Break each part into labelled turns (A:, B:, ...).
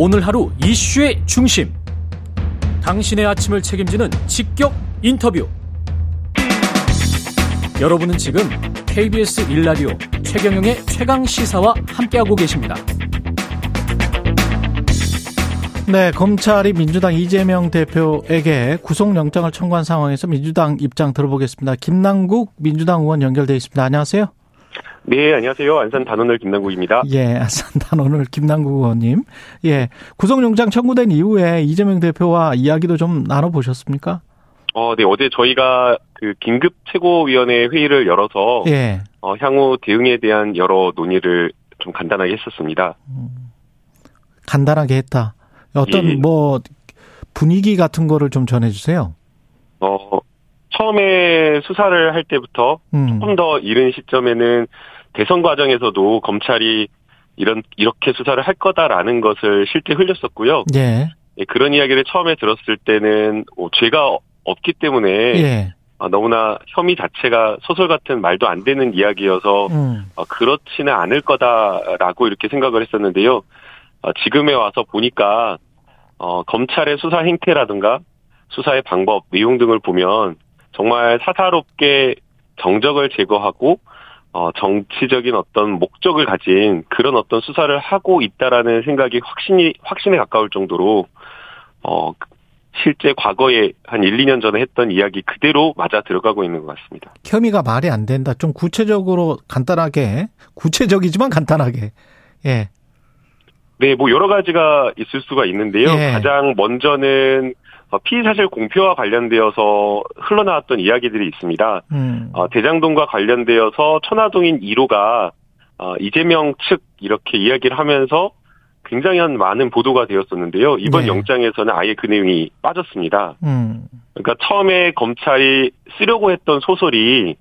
A: 오늘 하루 이슈의 중심. 당신의 아침을 책임지는 직격 인터뷰. 여러분은 지금 KBS 일라디오 최경영의 최강 시사와 함께하고 계십니다.
B: 네, 검찰이 민주당 이재명 대표에게 구속영장을 청구한 상황에서 민주당 입장 들어보겠습니다. 김남국 민주당 의원 연결돼 있습니다. 안녕하세요.
C: 네, 안녕하세요. 안산 단원을 김남국입니다.
B: 예, 안산 단원을 김남국 의원님. 예, 구속영장 청구된 이후에 이재명 대표와 이야기도 좀 나눠보셨습니까?
C: 어, 네, 어제 저희가 그 긴급 최고위원회 회의를 열어서 예. 어, 향후 대응에 대한 여러 논의를 좀 간단하게 했었습니다. 음,
B: 간단하게 했다. 어떤 예. 뭐 분위기 같은 거를 좀 전해주세요.
C: 어, 처음에 수사를 할 때부터 음. 조금 더 이른 시점에는 대선 과정에서도 검찰이 이런 이렇게 수사를 할 거다라는 것을 실제 흘렸었고요. 예. 예 그런 이야기를 처음에 들었을 때는 어, 죄가 없기 때문에 예. 어, 너무나 혐의 자체가 소설 같은 말도 안 되는 이야기여서 음. 어, 그렇지는 않을 거다라고 이렇게 생각을 했었는데요. 어, 지금에 와서 보니까 어, 검찰의 수사 행태라든가 수사의 방법, 내용 등을 보면 정말 사사롭게 정적을 제거하고 어, 정치적인 어떤 목적을 가진 그런 어떤 수사를 하고 있다라는 생각이 확신이 확신에 가까울 정도로 어, 실제 과거에 한 1, 2년 전에 했던 이야기 그대로 맞아 들어가고 있는 것 같습니다.
B: 혐의가 말이 안 된다. 좀 구체적으로 간단하게 구체적이지만 간단하게 예
C: 네, 뭐 여러 가지가 있을 수가 있는데요. 예. 가장 먼저는 어, 피의 사실 공표와 관련되어서 흘러나왔던 이야기들이 있습니다. 음. 어, 대장동과 관련되어서 천화동인 1호가 어, 이재명 측 이렇게 이야기를 하면서 굉장히 많은 보도가 되었었는데요. 이번 네. 영장에서는 아예 그 내용이 빠졌습니다. 음. 그러니까 처음에 검찰이 쓰려고 했던 소설이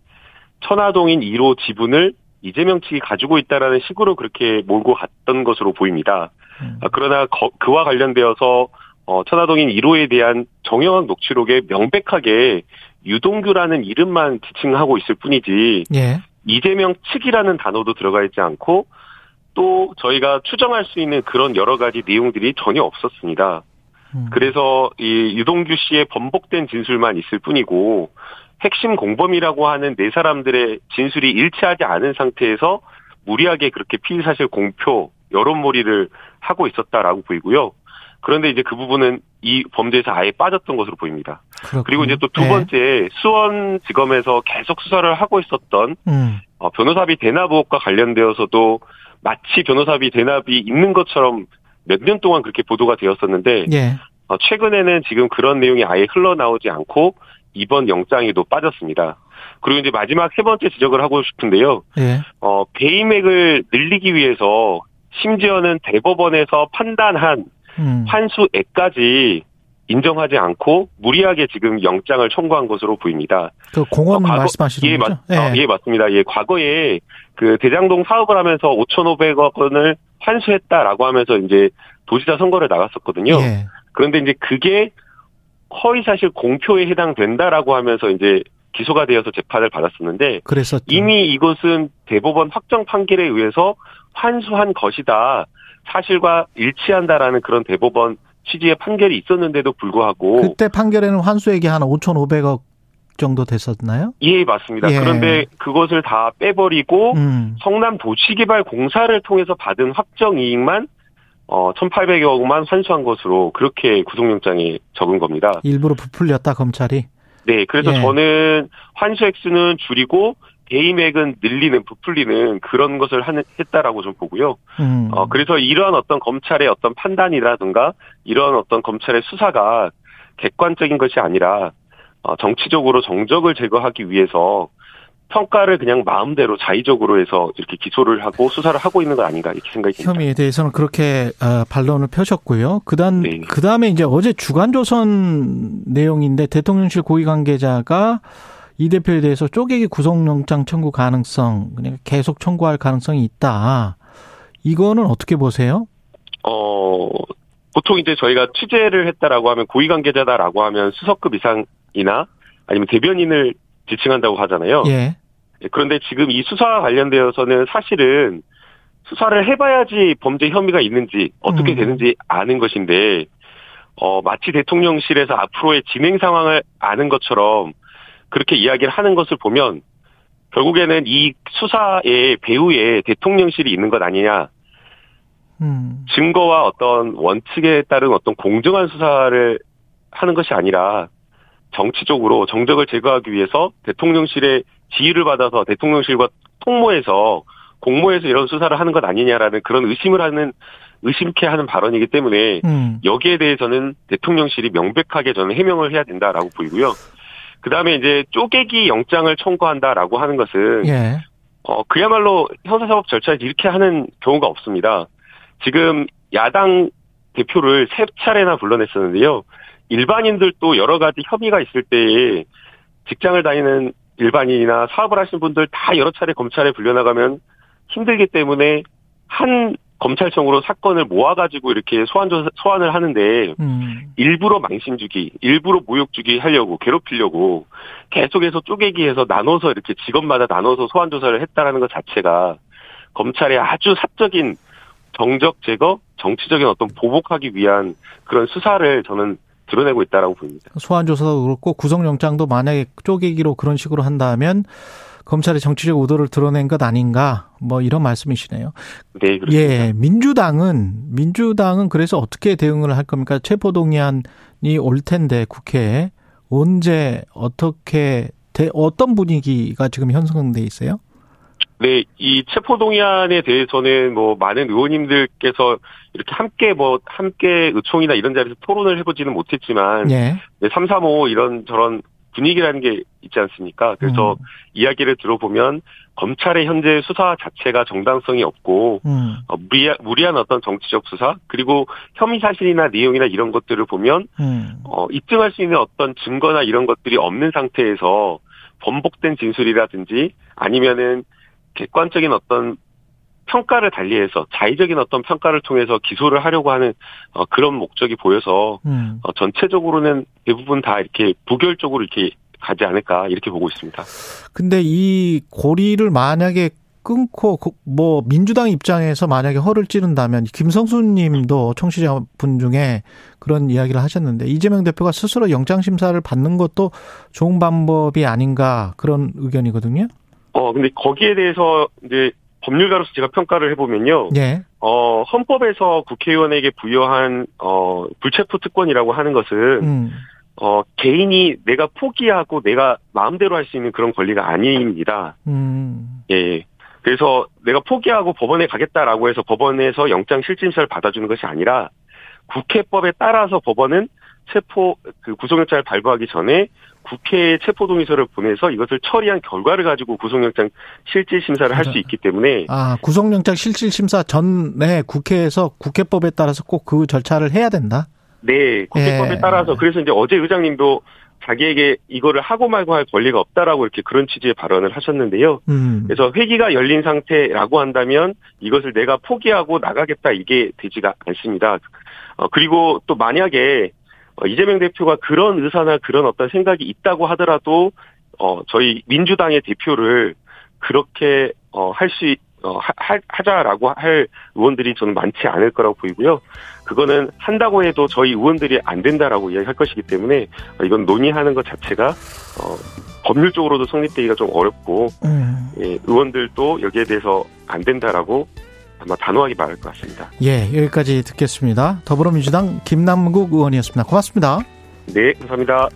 C: 천화동인 1호 지분을 이재명 측이 가지고 있다라는 식으로 그렇게 몰고 갔던 것으로 보입니다. 음. 아, 그러나 거, 그와 관련되어서 어, 천화동인 1호에 대한 정영학 녹취록에 명백하게 유동규라는 이름만 지칭하고 있을 뿐이지 예. 이재명 측이라는 단어도 들어가 있지 않고 또 저희가 추정할 수 있는 그런 여러 가지 내용들이 전혀 없었습니다. 음. 그래서 이 유동규 씨의 번복된 진술만 있을 뿐이고 핵심 공범이라고 하는 네 사람들의 진술이 일치하지 않은 상태에서 무리하게 그렇게 피의 사실 공표 여론몰이를 하고 있었다라고 보이고요. 그런데 이제 그 부분은 이 범죄에서 아예 빠졌던 것으로 보입니다. 그렇군요. 그리고 이제 또두 네. 번째 수원지검에서 계속 수사를 하고 있었던 음. 어, 변호사비 대납 의혹과 관련되어서도 마치 변호사비 대납이 있는 것처럼 몇 년 동안 그렇게 보도가 되었었는데 예. 어, 최근에는 지금 그런 내용이 아예 흘러나오지 않고 이번 영장에도 빠졌습니다. 그리고 이제 마지막 세 번째 지적을 하고 싶은데요. 예. 어, 배임액을 늘리기 위해서 심지어는 대법원에서 판단한 음. 환수액까지 인정하지 않고 무리하게 지금 영장을 청구한 것으로 보입니다.
B: 그 공원 어, 말씀하시는
C: 예,
B: 거죠?
C: 맞, 예. 어, 예, 맞습니다. 예, 과거에 그 대장동 사업을 하면서 5,500억 원을 환수했다라고 하면서 이제 도지사 선거를 나갔었거든요. 예. 그런데 이제 그게 허위 사실 공표에 해당된다라고 하면서 이제 기소가 되어서 재판을 받았었는데 그랬었죠. 이미 이것은 대법원 확정 판결에 의해서 환수한 것이다. 사실과 일치한다라는 그런 대법원 취지의 판결이 있었는데도 불구하고
B: 그때 판결에는 환수액이 한 5,500억 정도 됐었나요?
C: 예, 맞습니다. 예. 그런데 그것을 다 빼버리고 음. 성남 도시개발 공사를 통해서 받은 확정 이익만 어, 1,800여억만 환수한 것으로 그렇게 구속영장에 적은 겁니다.
B: 일부러 부풀렸다, 검찰이?
C: 네, 그래서 예. 저는 환수 액수는 줄이고 개임액은 늘리는, 부풀리는 그런 것을 하는, 했다라고 좀 보고요. 음. 어, 그래서 이러한 어떤 검찰의 어떤 판단이라든가 이런 어떤 검찰의 수사가 객관적인 것이 아니라 어, 정치적으로 정적을 제거하기 위해서 평가를 그냥 마음대로 자의적으로 해서 이렇게 기소를 하고 수사를 하고 있는 거 아닌가 이렇게 생각이 듭니다.
B: 혐의에 대해서는 그렇게 어, 반론을 펴셨고요. 그다음 네. 그다음에 이제 어제 주간조선 내용인데 대통령실 고위 관계자가 이 대표에 대해서 쪼개기 구속영장 청구 가능성 그냥 계속 청구할 가능성이 있다. 이거는 어떻게 보세요?
C: 어 보통 이제 저희가 취재를 했다라고 하면 고위 관계자다라고 하면 수석급 이상이나 아니면 대변인을 지칭한다고 하잖아요. 예. 예. 그런데 지금 이 수사와 관련되어서는 사실은 수사를 해봐야지 범죄 혐의가 있는지 어떻게 음. 되는지 아는 것인데 어, 마치 대통령실에서 앞으로의 진행 상황을 아는 것처럼 그렇게 이야기를 하는 것을 보면 결국에는 이 수사의 배후에 대통령실이 있는 것 아니냐. 음. 증거와 어떤 원칙에 따른 어떤 공정한 수사를 하는 것이 아니라 정치적으로 정적을 제거하기 위해서 대통령실의 지휘를 받아서 대통령실과 통모해서 공모해서 이런 수사를 하는 것 아니냐라는 그런 의심을 하는 의심케 하는 발언이기 때문에 음. 여기에 대해서는 대통령실이 명백하게 저는 해명을 해야 된다라고 보이고요. 그 다음에 이제 쪼개기 영장을 청구한다라고 하는 것은 예. 어 그야말로 형사사법 절차에서 이렇게 하는 경우가 없습니다. 지금 야당 대표를 세 차례나 불러냈었는데요. 일반인들도 여러 가지 혐의가 있을 때에 직장을 다니는 일반인이나 사업을 하시는 분들 다 여러 차례 검찰에 불려나가면 힘들기 때문에 한 검찰청으로 사건을 모아가지고 이렇게 소환 조사, 소환을 하는데 음. 일부러 망신 주기, 일부러 모욕 주기 하려고 괴롭히려고 계속해서 쪼개기해서 나눠서 이렇게 직업마다 나눠서 소환 조사를 했다라는 것 자체가 검찰의 아주 사적인 정적 제거, 정치적인 어떤 보복하기 위한 그런 수사를 저는 드러내고 있다라고 보입니다.
B: 소환 조사도 그렇고 구속영장도 만약에 쪼개기로 그런 식으로 한다면 검찰의 정치적 의도를 드러낸 것 아닌가 뭐 이런 말씀이시네요.
C: 네, 그렇습니다.
B: 예, 민주당은 민주당은 그래서 어떻게 대응을 할 겁니까? 체포 동의안이 올 텐데 국회에 언제 어떻게 어떤 분위기가 지금 형성돼 있어요?
C: 네, 이 체포 동의안에 대해서는 뭐 많은 의원님들께서 이렇게 함께 뭐 함께 의총이나 이런 자리에서 토론을 해보지는 못했지만 예. 3, 3, 5 이런 저런 분위기라는 게 있지 않습니까? 그래서 음. 이야기를 들어보면 검찰의 현재 수사 자체가 정당성이 없고 음. 어, 무리한, 무리한 어떤 정치적 수사 그리고 혐의 사실이나 내용이나 이런 것들을 보면 음. 어, 입증할 수 있는 어떤 증거나 이런 것들이 없는 상태에서 번복된 진술이라든지 아니면은 객관적인 어떤 평가를 달리해서 자의적인 어떤 평가를 통해서 기소를 하려고 하는 어, 그런 목적이 보여서 음. 어, 전체적으로는 대부분 다 이렇게 부결적으로 이렇게 가지 않을까 이렇게 보고 있습니다.
B: 근데 이 고리를 만약에 끊고 뭐 민주당 입장에서 만약에 허를 찌른다면 김성수님도 청취자분 중에 그런 이야기를 하셨는데 이재명 대표가 스스로 영장 심사를 받는 것도 좋은 방법이 아닌가 그런 의견이거든요.
C: 어 근데 거기에 대해서 이제 법률가로서 제가 평가를 해보면요. 예. 어, 헌법에서 국회의원에게 부여한, 어, 불체포 특권이라고 하는 것은, 음. 어, 개인이 내가 포기하고 내가 마음대로 할 수 있는 그런 권리가 아닙니다. 음. 예. 그래서 내가 포기하고 법원에 가겠다라고 해서 법원에서 영장 실질심사를 받아주는 것이 아니라 국회법에 따라서 법원은 체포 그 구속영장을 발부하기 전에 국회에 체포동의서를 보내서 이것을 처리한 결과를 가지고 구속영장 실질 심사를 할 수 있기 때문에
B: 아 구속영장 실질 심사 전에 국회에서 국회법에 따라서 꼭 그 절차를 해야 된다.
C: 네, 국회법에 예. 따라서 그래서 이제 어제 의장님도 자기에게 이거를 하고 말고 할 권리가 없다라고 이렇게 그런 취지의 발언을 하셨는데요. 음. 그래서 회기가 열린 상태라고 한다면 이것을 내가 포기하고 나가겠다 이게 되지가 않습니다. 어, 그리고 또 만약에 어, 이재명 대표가 그런 의사나 그런 어떤 생각이 있다고 하더라도 어 저희 민주당의 대표를 그렇게 어할수 어, 하, 하자라고 할 의원들이 저는 많지 않을 거라고 보이고요. 그거는 한다고 해도 저희 의원들이 안 된다라고 이야기할 것이기 때문에 이건 논의하는 것 자체가 어, 법률적으로도 성립되기가 좀 어렵고 음. 예, 의원들도 여기에 대해서 안 된다라고 아마 단호하게 말할 것 같습니다.
B: 예, 여기까지 듣겠습니다. 더불어민주당 김남국 의원이었습니다. 고맙습니다.
C: 네, 감사합니다.